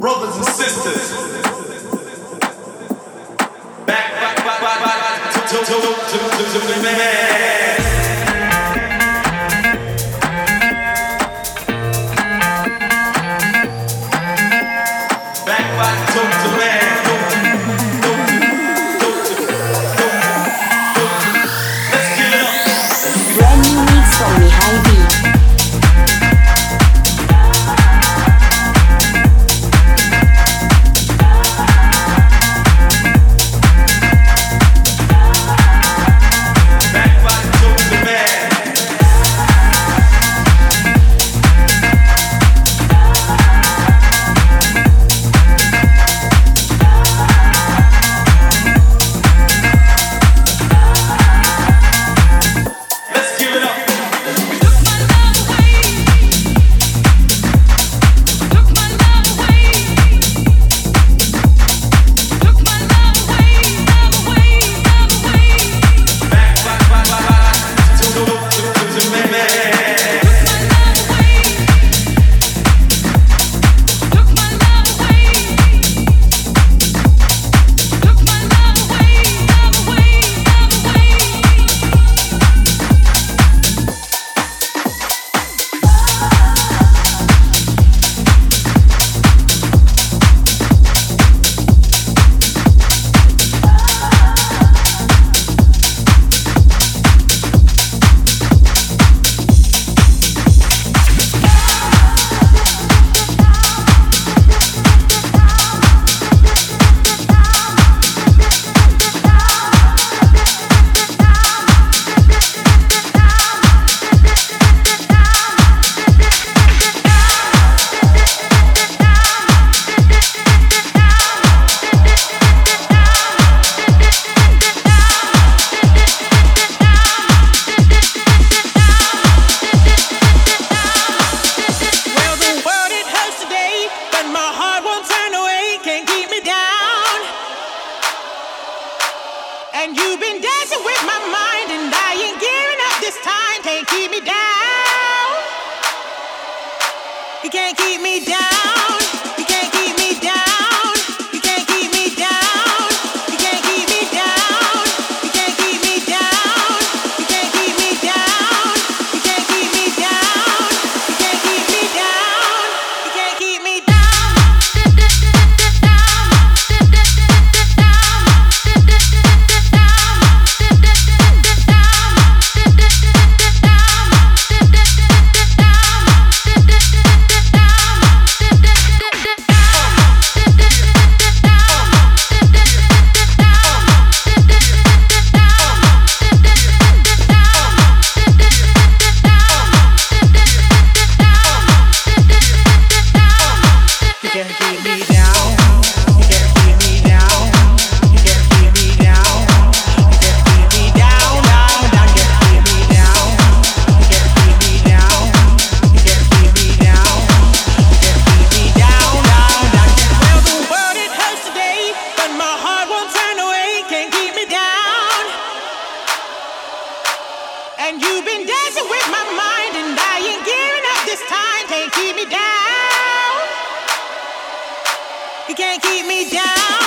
brothers and sisters. Back, back, back, back, back, to, to, to, You can't keep me down.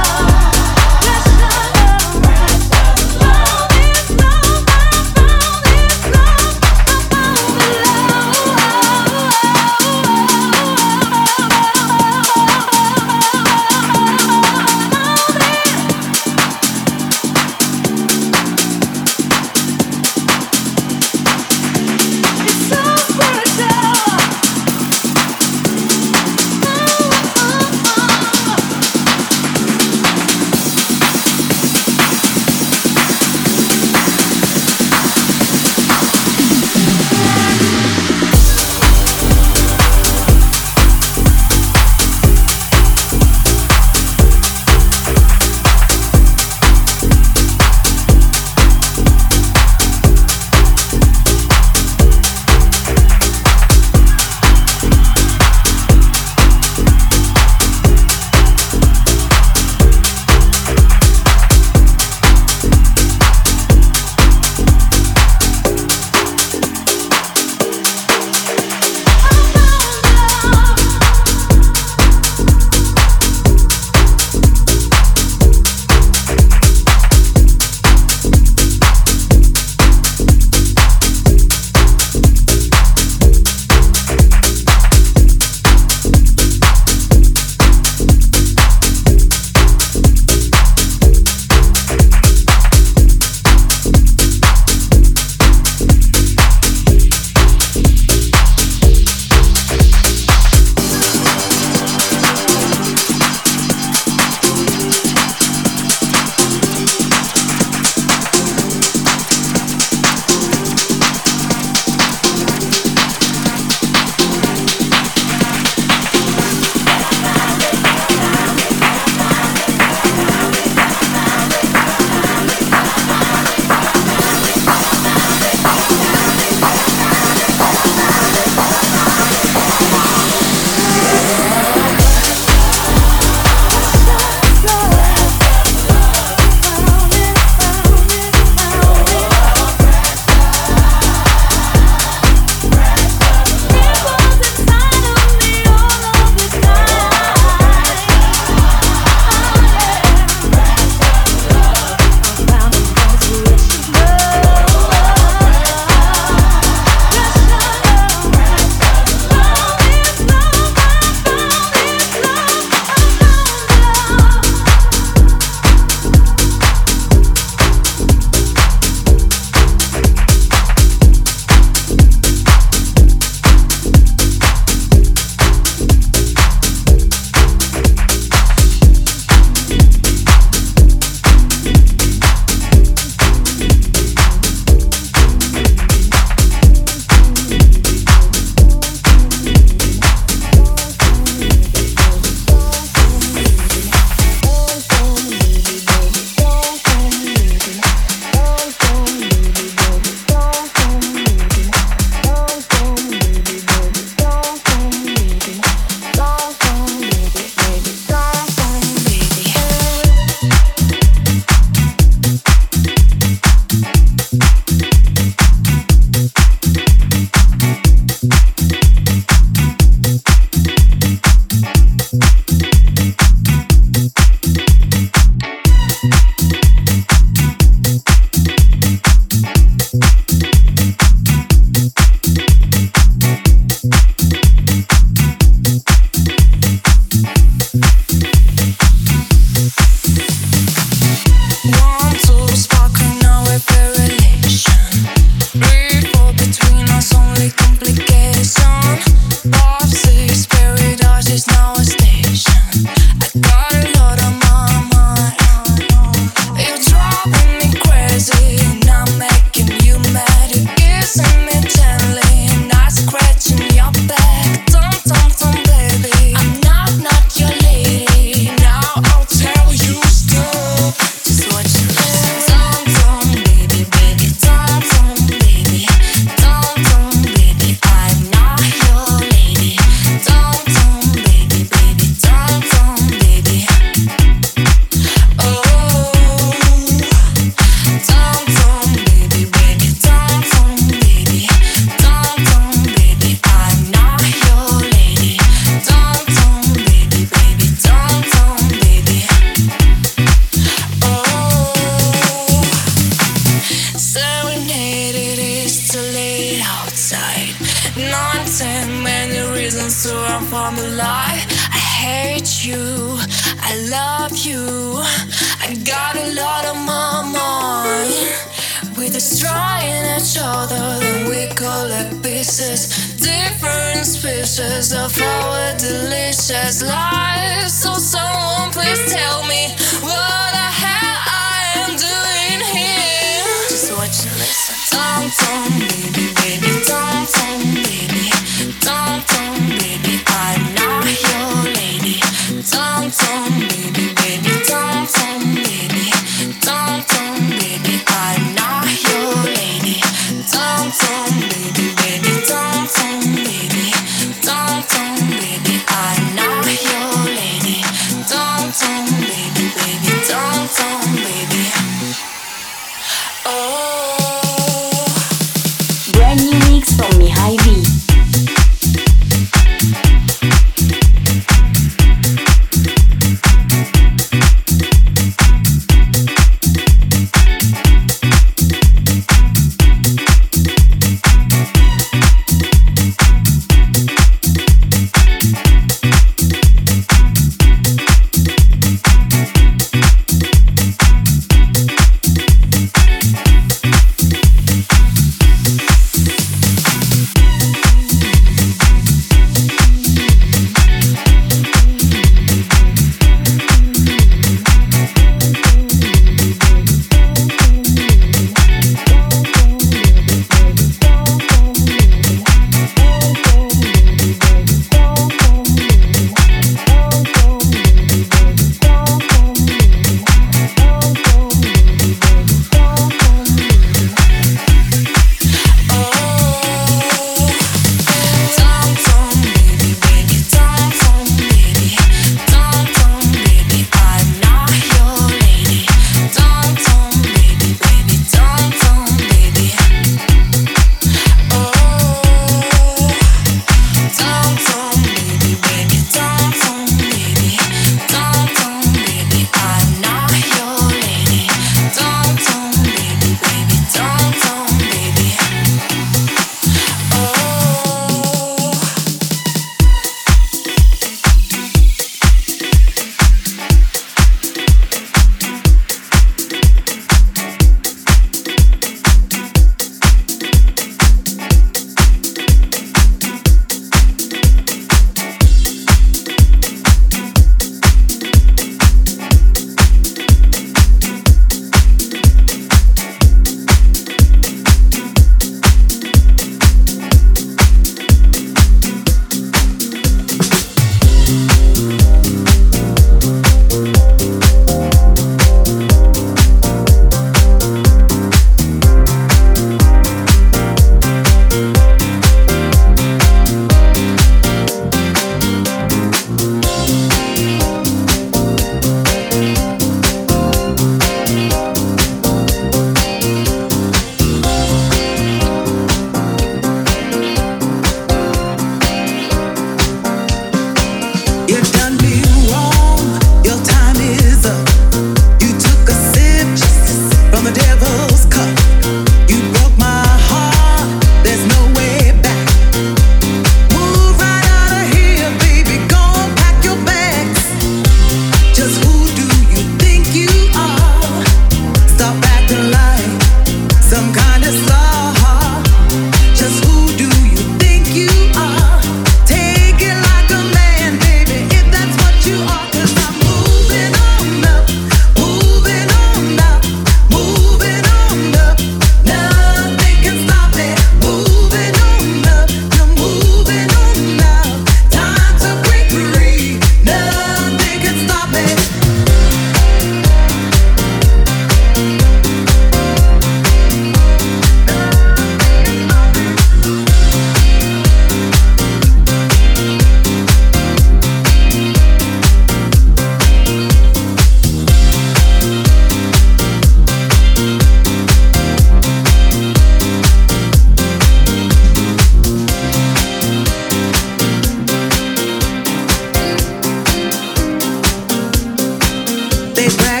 they brag.